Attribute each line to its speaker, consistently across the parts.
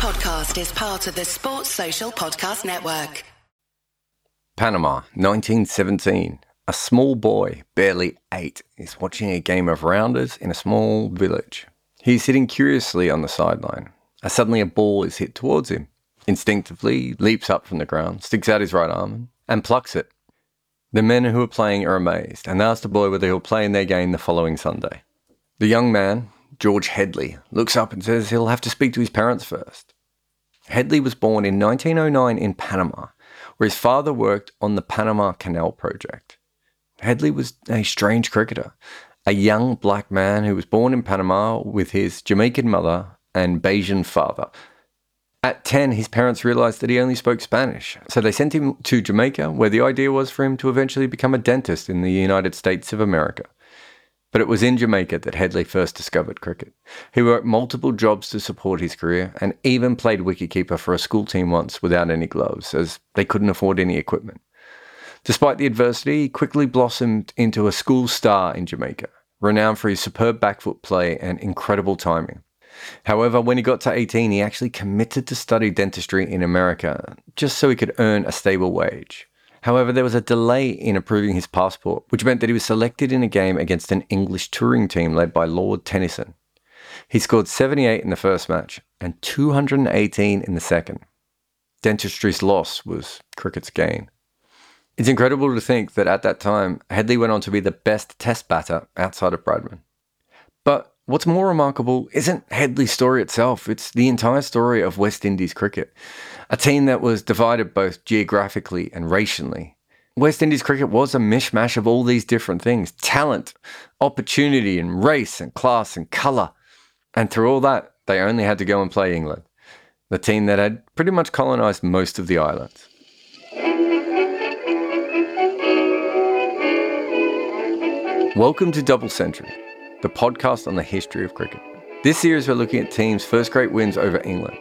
Speaker 1: podcast is part of the Sports Social Podcast Network.
Speaker 2: Panama, 1917. A small boy, barely eight, is watching a game of rounders in a small village. He is sitting curiously on the sideline as suddenly a ball is hit towards him. Instinctively, leaps up from the ground, sticks out his right arm, and plucks it. The men who are playing are amazed and ask the boy whether he'll play in their game the following Sunday. The young man, George Headley, looks up and says he'll have to speak to his parents first. Headley was born in 1909 in Panama, where his father worked on the Panama Canal project. Headley was a strange cricketer, a young black man who was born in Panama with his Jamaican mother and Bajan father. At 10, his parents realized that he only spoke Spanish, so they sent him to Jamaica, where the idea was for him to eventually become a dentist in the United States of America. But it was in Jamaica that Headley first discovered cricket. He worked multiple jobs to support his career and even played wicketkeeper for a school team once without any gloves, as they couldn't afford any equipment. Despite the adversity, he quickly blossomed into a school star in Jamaica, renowned for his superb backfoot play and incredible timing. However, when he got to 18, he actually committed to study dentistry in America just so he could earn a stable wage. However, there was a delay in approving his passport, which meant that he was selected in a game against an English touring team led by Lord Tennyson. He scored 78 in the first match and 218 in the second. Dentistry's loss was cricket's gain. It's incredible to think that at that time, Headley went on to be the best test batter outside of Bradman. But what's more remarkable isn't Headley's story itself, it's the entire story of West Indies cricket a team that was divided both geographically and racially. West Indies cricket was a mishmash of all these different things talent, opportunity, and race, and class, and colour. And through all that, they only had to go and play England, the team that had pretty much colonised most of the islands. Welcome to Double Century, the podcast on the history of cricket. This series, we're looking at teams' first great wins over England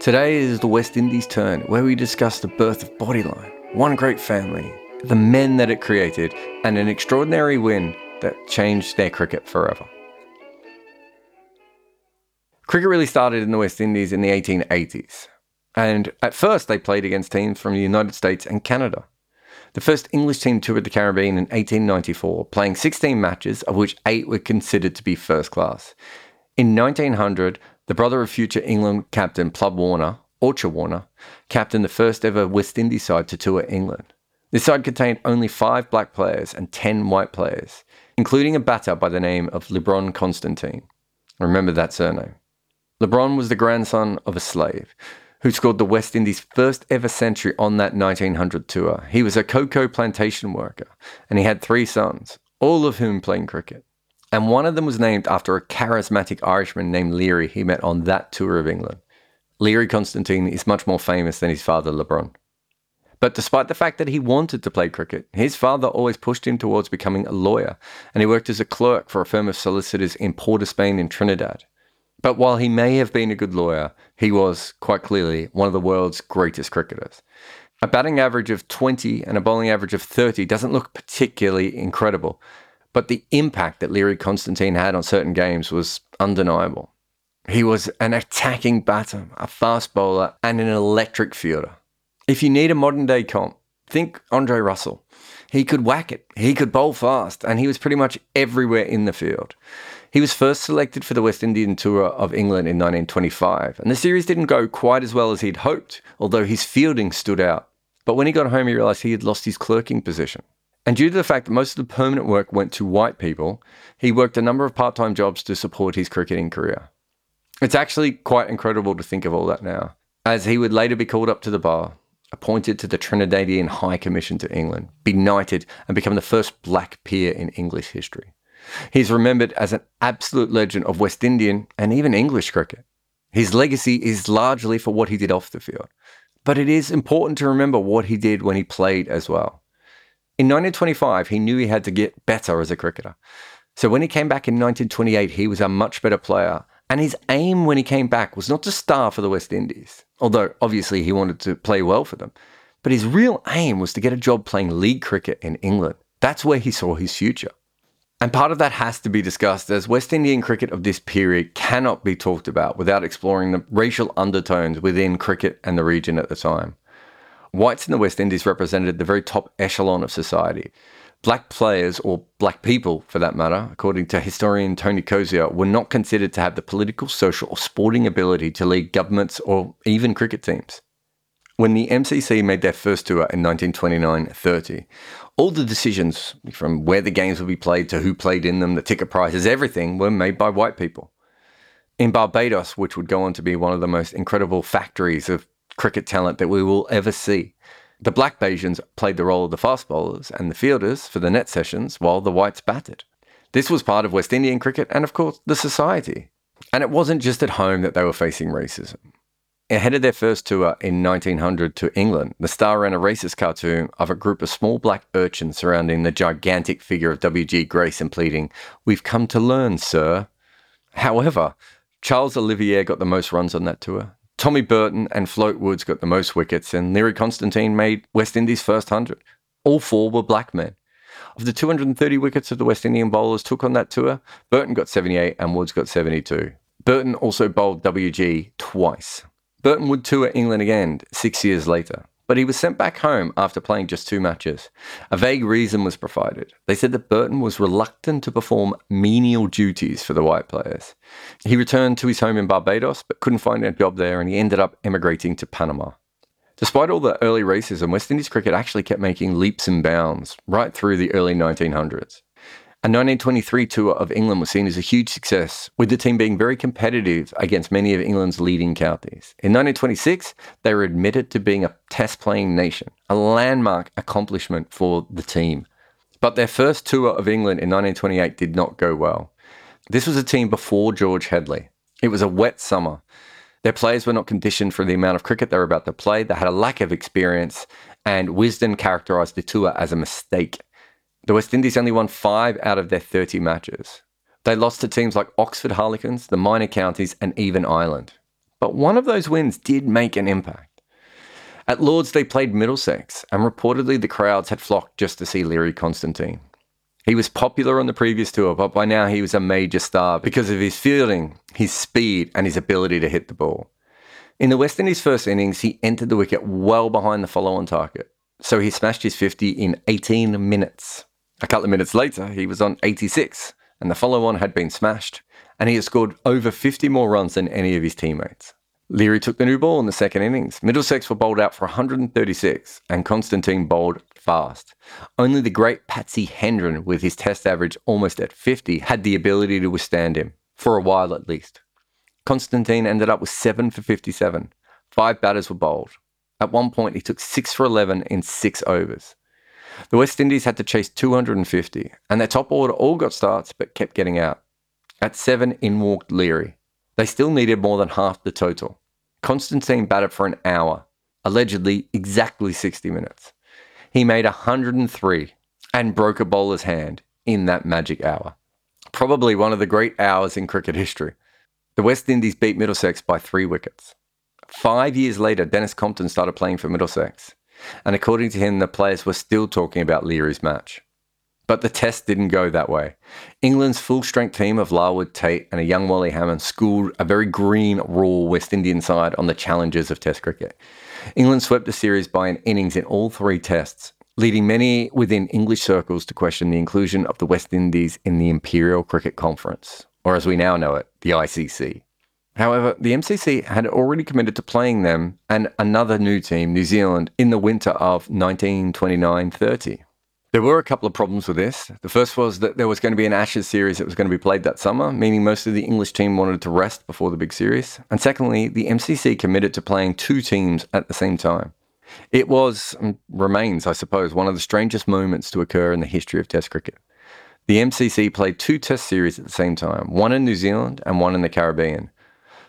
Speaker 2: Today is the West Indies turn, where we discuss the birth of Bodyline, one great family, the men that it created, and an extraordinary win that changed their cricket forever. Cricket really started in the West Indies in the 1880s, and at first they played against teams from the United States and Canada. The first English team toured the Caribbean in 1894, playing 16 matches, of which 8 were considered to be first class. In 1900, the brother of future England captain Plum Warner, Aucher Warner, captained the first ever West Indies side to tour England. This side contained only five black players and ten white players, including a batter by the name of Lebrun Constantine. Remember that surname. Lebrun was the grandson of a slave who scored the West Indies' first ever century on that 1900 tour. He was a cocoa plantation worker and he had three sons, all of whom played cricket and one of them was named after a charismatic Irishman named Leary he met on that tour of England. Learie Constantine is much more famous than his father Lebrun. But despite the fact that he wanted to play cricket, his father always pushed him towards becoming a lawyer, and he worked as a clerk for a firm of solicitors in Port of Spain in Trinidad. But while he may have been a good lawyer, he was, quite clearly, one of the world's greatest cricketers. A batting average of 20 and a bowling average of 30 doesn't look particularly incredible, but the impact that Learie Constantine had on certain games was undeniable. He was an attacking batter, a fast bowler, and an electric fielder. If you need a modern day comp, think Andre Russell. He could whack it, he could bowl fast, and he was pretty much everywhere in the field. He was first selected for the West Indian Tour of England in 1925, and the series didn't go quite as well as he'd hoped, although his fielding stood out. But when he got home, he realised he had lost his clerking position. And due to the fact that most of the permanent work went to white people, he worked a number of part time jobs to support his cricketing career. It's actually quite incredible to think of all that now, as he would later be called up to the bar, appointed to the Trinidadian High Commission to England, be knighted, and become the first black peer in English history. He's remembered as an absolute legend of West Indian and even English cricket. His legacy is largely for what he did off the field, but it is important to remember what he did when he played as well. In 1925, he knew he had to get better as a cricketer. So when he came back in 1928, he was a much better player. And his aim when he came back was not to star for the West Indies, although obviously he wanted to play well for them. But his real aim was to get a job playing league cricket in England. That's where he saw his future. And part of that has to be discussed as West Indian cricket of this period cannot be talked about without exploring the racial undertones within cricket and the region at the time. Whites in the West Indies represented the very top echelon of society. Black players, or black people for that matter, according to historian Tony Cozier, were not considered to have the political, social, or sporting ability to lead governments or even cricket teams. When the MCC made their first tour in 1929 30, all the decisions, from where the games would be played to who played in them, the ticket prices, everything, were made by white people. In Barbados, which would go on to be one of the most incredible factories of cricket talent that we will ever see, the black Bajans played the role of the fast bowlers and the fielders for the net sessions while the whites batted. This was part of West Indian cricket and, of course, the society. And it wasn't just at home that they were facing racism. Ahead of their first tour in 1900 to England, the Star ran a racist cartoon of a group of small black urchins surrounding the gigantic figure of W.G. Grace and pleading, We've come to learn, sir. However, Charles Ollivierre got the most runs on that tour. Tommy Burton and Float Woods got the most wickets, and Learie Constantine made West Indies' first 100. All four were black men. Of the 230 wickets of the West Indian bowlers took on that tour, Burton got 78 and Woods got 72. Burton also bowled WG twice. Burton would tour England again six years later, but he was sent back home after playing just two matches. A vague reason was provided. They said that Burton was reluctant to perform menial duties for the white players. He returned to his home in Barbados, but couldn't find a job there, and he ended up emigrating to Panama. Despite all the early racism, West Indies cricket actually kept making leaps and bounds right through the early 1900s. A 1923 tour of England was seen as a huge success, with the team being very competitive against many of England's leading counties. In 1926, they were admitted to being a test playing nation, a landmark accomplishment for the team. But their first tour of England in 1928 did not go well. This was a team before George Headley. It was a wet summer. Their players were not conditioned for the amount of cricket they were about to play. They had a lack of experience, and Wisden characterised the tour as a mistake. The West Indies only won five out of their 30 matches. They lost to teams like Oxford Harlequins, the minor counties, and even Ireland. But one of those wins did make an impact. At Lords, they played Middlesex, and reportedly the crowds had flocked just to see Learie Constantine. He was popular on the previous tour, but by now he was a major star because of his fielding, his speed, and his ability to hit the ball. In the West Indies' first innings, he entered the wicket well behind the follow on target, so he smashed his 50 in 18 minutes. A couple of minutes later, he was on 86, and the follow on had been smashed, and he had scored over 50 more runs than any of his teammates. Learie took the new ball in the second innings. Middlesex were bowled out for 136, and Constantine bowled fast. Only the great Patsy Hendren, with his test average almost at 50, had the ability to withstand him, for a while at least. Constantine ended up with 7 for 57. Five batters were bowled. At one point, he took 6 for 11 in six overs. The West Indies had to chase 250, and their top order all got starts but kept getting out. At seven, in walked Learie. They still needed more than half the total. Constantine batted for an hour, allegedly exactly 60 minutes. He made 103 and broke a bowler's hand in that magic hour. Probably one of the great hours in cricket history. The West Indies beat Middlesex by three wickets. Five years later, Denis Compton started playing for Middlesex. And according to him, the players were still talking about Learie's match. But the test didn't go that way. England's full strength team of Larwood Tate and a young Wally Hammond schooled a very green, raw West Indian side on the challenges of Test cricket. England swept the series by an innings in all three tests, leading many within English circles to question the inclusion of the West Indies in the Imperial Cricket Conference, or as we now know it, the ICC. However, the MCC had already committed to playing them and another new team, New Zealand, in the winter of 1929 30. There were a couple of problems with this. The first was that there was going to be an Ashes series that was going to be played that summer, meaning most of the English team wanted to rest before the big series. And secondly, the MCC committed to playing two teams at the same time. It was, and remains, I suppose, one of the strangest moments to occur in the history of Test cricket. The MCC played two Test series at the same time, one in New Zealand and one in the Caribbean.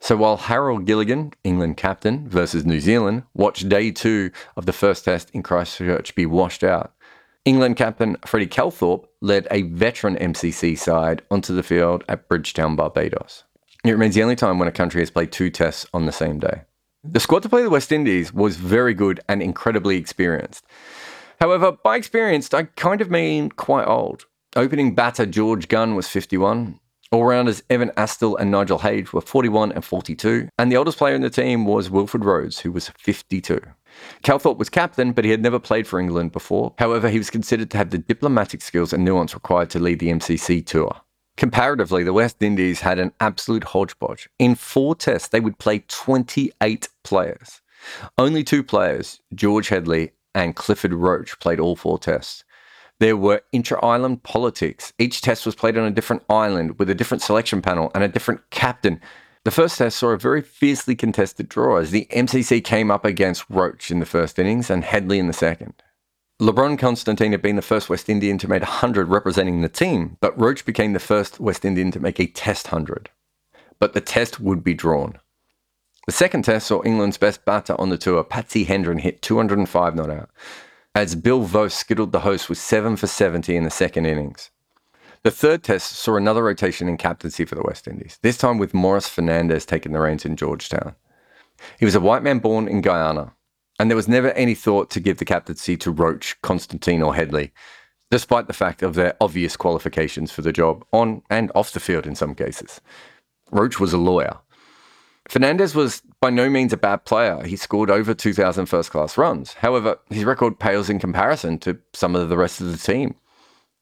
Speaker 2: So while Harold Gilligan, England captain versus New Zealand, watched day two of the first test in Christchurch be washed out, England captain Freddie Calthorpe led a veteran MCC side onto the field at Bridgetown, Barbados. It remains the only time when a country has played two tests on the same day. The squad to play the West Indies was very good and incredibly experienced. However, by experienced, I kind of mean quite old. Opening batter George Gunn was 51. All rounders Ewart Astill and Nigel Haig were 41 and 42. And the oldest player in the team was Wilfred Rhodes, who was 52. Calthorpe was captain, but he had never played for England before. However, he was considered to have the diplomatic skills and nuance required to lead the MCC tour. Comparatively, the West Indies had an absolute hodgepodge. In four tests, they would play 28 players. Only two players, George Headley and Clifford Roach, played all four tests. There were intra island politics. Each test was played on a different island with a different selection panel and a different captain. The first test saw a very fiercely contested draw as the MCC came up against Roach in the first innings and Headley in the second. Lebrun Constantine had been the first West Indian to make 100 representing the team, but Roach became the first West Indian to make a test 100. But the test would be drawn. The second test saw England's best batter on the tour, Patsy Hendren, hit 205 not out, as Bill Voce skittled the host with 7 for 70 in the second innings. The third test saw another rotation in captaincy for the West Indies, this time with Maurice Fernandes taking the reins in Georgetown. He was a white man born in Guyana, and there was never any thought to give the captaincy to Roach, Constantine, or Headley, despite the fact of their obvious qualifications for the job, on and off the field in some cases. Roach was a lawyer. Fernandes was by no means a bad player. He scored over 2,000 first class runs. However, his record pales in comparison to some of the rest of the team.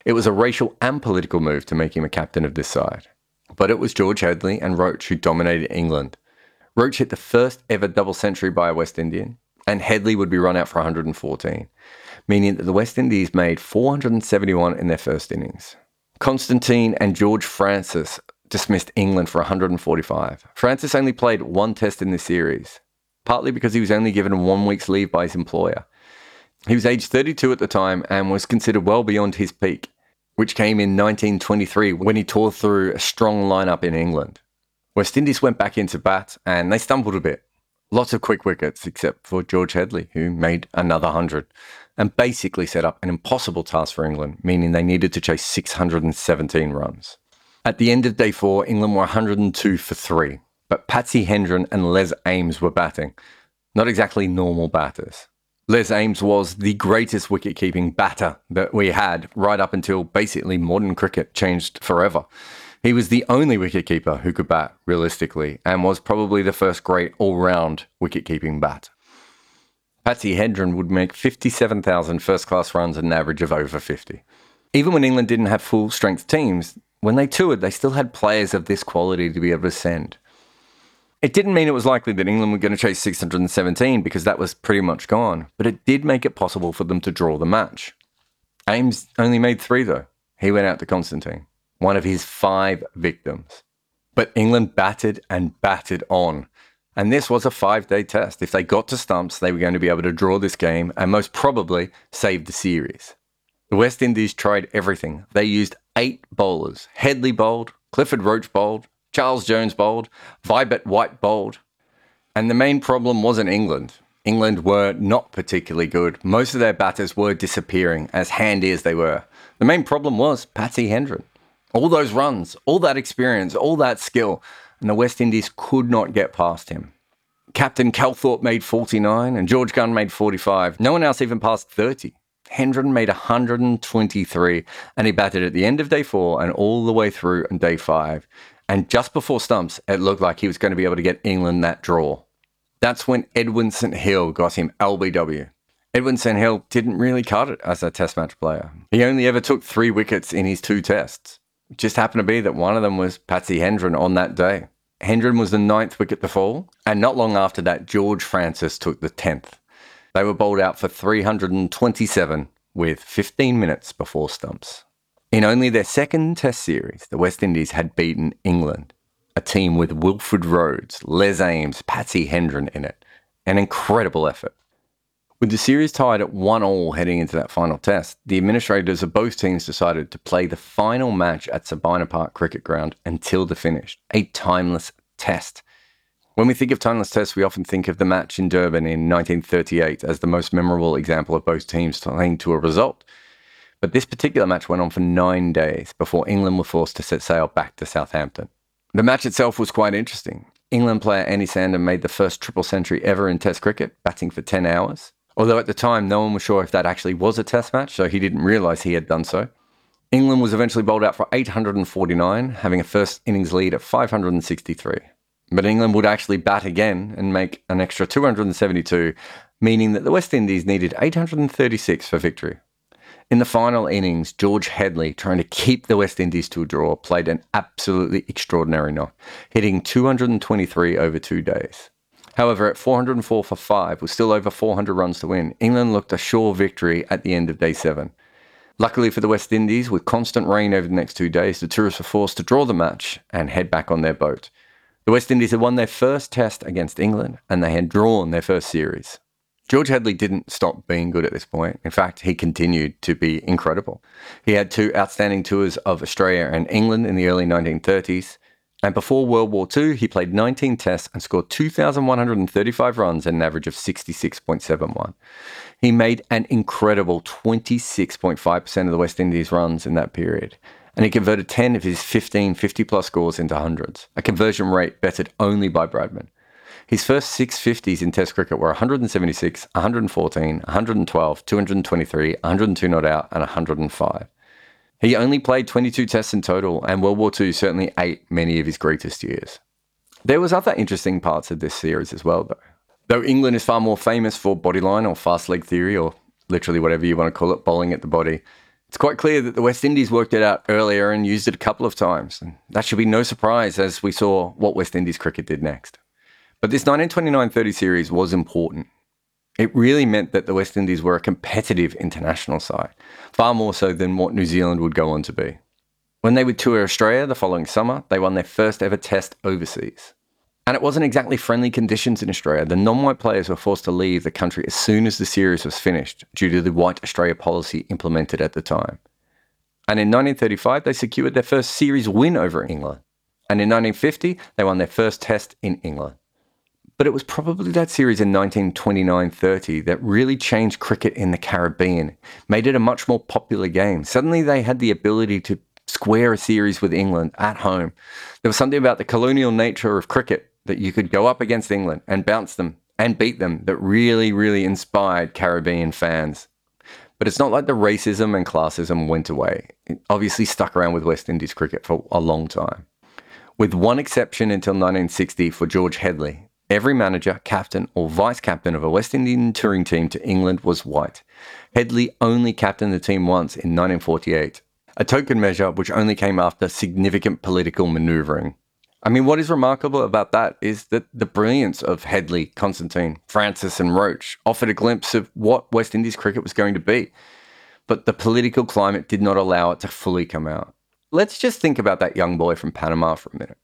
Speaker 2: It was a racial and political move to make him a captain of this side. But it was George Headley and Roach who dominated England. Roach hit the first ever double century by a West Indian, and Headley would be run out for 114, meaning that the West Indies made 471 in their first innings. Constantine and George Francis dismissed England for 145. Francis only played one test in this series, partly because he was only given one week's leave by his employer. He was aged 32 at the time and was considered well beyond his peak, which came in 1923 when he tore through a strong lineup in England. West Indies went back into bat and they stumbled a bit. Lots of quick wickets, except for George Headley, who made another 100, and basically set up an impossible task for England, meaning they needed to chase 617 runs. At the end of day four, England were 102 for three, but Patsy Hendren and Les Ames were batting. Not exactly normal batters. Les Ames was the greatest wicket keeping batter that we had right up until basically modern cricket changed forever. He was the only wicketkeeper who could bat realistically and was probably the first great all round wicket-keeping bat. Patsy Hendren would make 57,000 first class runs at an average of over 50. Even when England didn't have full strength teams, when they toured, they still had players of this quality to be able to send. It didn't mean it was likely that England were going to chase 617 because that was pretty much gone, but it did make it possible for them to draw the match. Ames only made three, though. He went out to Constantine one of his five victims. But England batted and batted on. And this was a five day test. If they got to stumps, they were going to be able to draw this game and most probably save the series. The West Indies tried everything. They used eight bowlers. Headley bowled, Clifford Roach bowled, Charles Jones bowled, Vibart Wight bowled. And the main problem wasn't England. England were not particularly good. Most of their batters were disappearing, as handy as they were. The main problem was Patsy Hendren all those runs, all that experience, all that skill, and the West Indies could not get past him. Captain Calthorpe made 49 and George Gunn made 45. No one else even passed 30. Hendren made 123 and he batted at the end of day four and all the way through on day five. And just before stumps, it looked like he was going to be able to get England that draw. That's when Edwin St. Hill got him LBW. Edwin St. Hill didn't really cut it as a test match player. He only ever took three wickets in his two tests It just happened to be that one of them was Patsy Hendren on that day. Hendren was the ninth wicket to fall, and not long after that, George Francis took the 10th. They were bowled out for 327 with 15 minutes before stumps. In only their second Test series, the West Indies had beaten England, a team with Wilfred Rhodes, Les Ames, Patsy Hendren in it. An incredible effort. With the series tied at 1 all heading into that final test, the administrators of both teams decided to play the final match at Sabina Park Cricket Ground until the finish, a timeless test. When we think of timeless tests, we often think of the match in Durban in 1938 as the most memorable example of both teams playing to a result. But this particular match went on for nine days before England were forced to set sail back to Southampton. The match itself was quite interesting. England player Andy Sandham made the first triple century ever in Test cricket, batting for 10 hours. Although at the time, no one was sure if that actually was a test match, so he didn't realise he had done so. England was eventually bowled out for 849, having a first innings lead of 563. But England would actually bat again and make an extra 272, meaning that the West Indies needed 836 for victory. In the final innings, George Headley, trying to keep the West Indies to a draw, played an absolutely extraordinary knock, hitting 223 over two days. However, at 404 for five, with still over 400 runs to win, England looked a sure victory at the end of day seven. Luckily for the West Indies, with constant rain over the next two days, the tourists were forced to draw the match and head back on their boat. The West Indies had won their first test against England and they had drawn their first series. George Headley didn't stop being good at this point. In fact, he continued to be incredible. He had two outstanding tours of Australia and England in the early 1930s. And before World War II, he played 19 tests and scored 2,135 runs at an average of 66.71. He made an incredible 26.5% of the West Indies runs in that period. And he converted 10 of his 15 50 plus scores into hundreds, a conversion rate bettered only by Bradman. His first six 50s in Test cricket were 176, 114, 112, 223, 102 not out, and 105. He only played 22 tests in total, and World War II certainly ate many of his greatest years. There was other interesting parts of this series as well, though. Though England is far more famous for bodyline or fast leg theory, or literally whatever you want to call it, bowling at the body, it's quite clear that the West Indies worked it out earlier and used it a couple of times. And that should be no surprise as we saw what West Indies cricket did next. But this 1929 30 series was important. It really meant that the West Indies were a competitive international side, far more so than what New Zealand would go on to be. When they would tour Australia the following summer, they won their first ever test overseas. And it wasn't exactly friendly conditions in Australia. The non white players were forced to leave the country as soon as the series was finished due to the White Australia policy implemented at the time. And in 1935, they secured their first series win over England. And in 1950, they won their first test in England. But it was probably that series in 1929 30 that really changed cricket in the Caribbean, made it a much more popular game. Suddenly they had the ability to square a series with England at home. There was something about the colonial nature of cricket that you could go up against England and bounce them and beat them that really, really inspired Caribbean fans. But it's not like the racism and classism went away. It obviously stuck around with West Indies cricket for a long time. With one exception until 1960 for George Headley, Every manager, captain, or vice captain of a West Indian touring team to England was white. Headley only captained the team once in 1948, a token measure which only came after significant political manoeuvring. I mean, what is remarkable about that is that the brilliance of Headley, Constantine, Francis, and Roach offered a glimpse of what West Indies cricket was going to be. But the political climate did not allow it to fully come out. Let's just think about that young boy from Panama for a minute.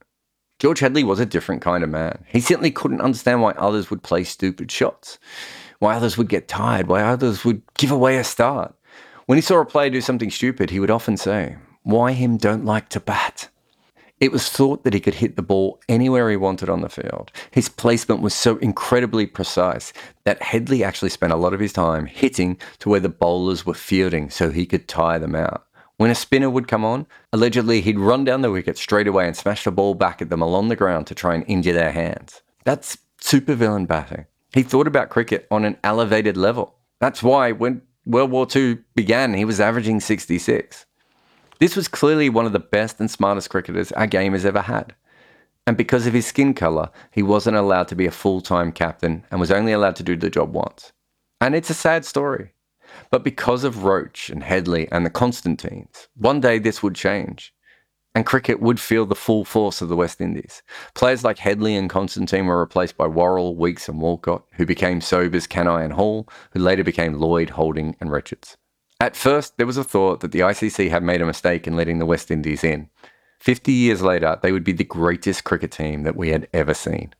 Speaker 2: George Headley was a different kind of man. He simply couldn't understand why others would play stupid shots, why others would get tired, why others would give away a start. When he saw a player do something stupid, he would often say, Why him don't like to bat? It was thought that he could hit the ball anywhere he wanted on the field. His placement was so incredibly precise that Headley actually spent a lot of his time hitting to where the bowlers were fielding so he could tire them out. When a spinner would come on, allegedly he'd run down the wicket straight away and smash the ball back at them along the ground to try and injure their hands. That's supervillain batting. He thought about cricket on an elevated level. That's why when World War II began, he was averaging 66. This was clearly one of the best and smartest cricketers our game has ever had. And because of his skin colour, he wasn't allowed to be a full time captain and was only allowed to do the job once. And it's a sad story. But because of Roach and Headley and the Constantines, one day this would change. And cricket would feel the full force of the West Indies. Players like Headley and Constantine were replaced by Worrell, Weekes, and Walcott, who became Sobers, Kanhai, and Hall, who later became Lloyd, Holding, and Richards. At first, there was a thought that the ICC had made a mistake in letting the West Indies in. Fifty years later, they would be the greatest cricket team that we had ever seen.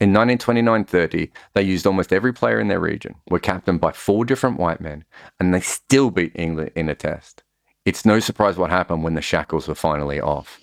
Speaker 2: In 1929-30, they used almost every player in their region, were captained by four different white men, and they still beat England in a test. It's no surprise what happened when the shackles were finally off.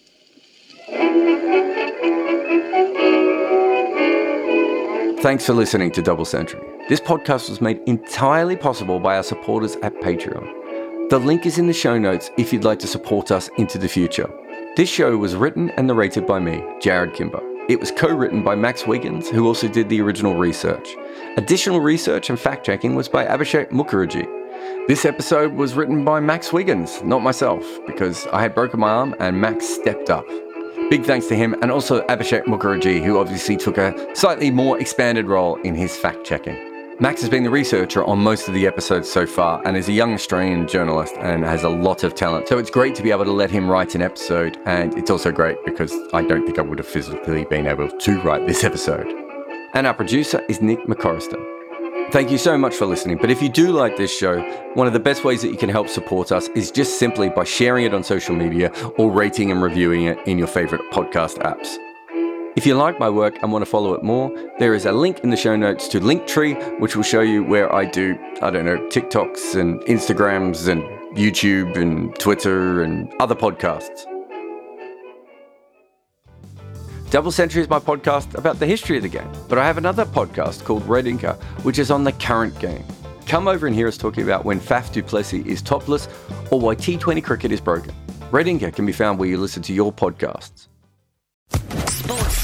Speaker 2: Thanks for listening to Double Century. This podcast was made entirely possible by our supporters at Patreon. The link is in the show notes if you'd like to support us into the future. This show was written and narrated by me, Jarrod Kimber. It was co written by Max Wiggins, who also did the original research. Additional research and fact checking was by Abhishek Mukherjee. This episode was written by Max Wiggins, not myself, because I had broken my arm and Max stepped up. Big thanks to him and also Abhishek Mukherjee, who obviously took a slightly more expanded role in his fact checking. Max has been the researcher on most of the episodes so far and is a young Australian journalist and has a lot of talent. So it's great to be able to let him write an episode, and it's also great because I don't think I would have physically been able to write this episode. And our producer is Nick McCorriston. Thank you so much for listening. But if you do like this show, one of the best ways that you can help support us is just simply by sharing it on social media or rating and reviewing it in your favorite podcast apps. If you like my work and want to follow it more, there is a link in the show notes to Linktree, which will show you where I do, I don't know, TikToks and Instagrams and YouTube and Twitter and other podcasts. Double Century is my podcast about the history of the game, but I have another podcast called Red Inker, which is on the current game. Come over and hear us talking about when Faf du Plessis is topless or why T20 cricket is broken. Red Inker can be found where you listen to your podcasts.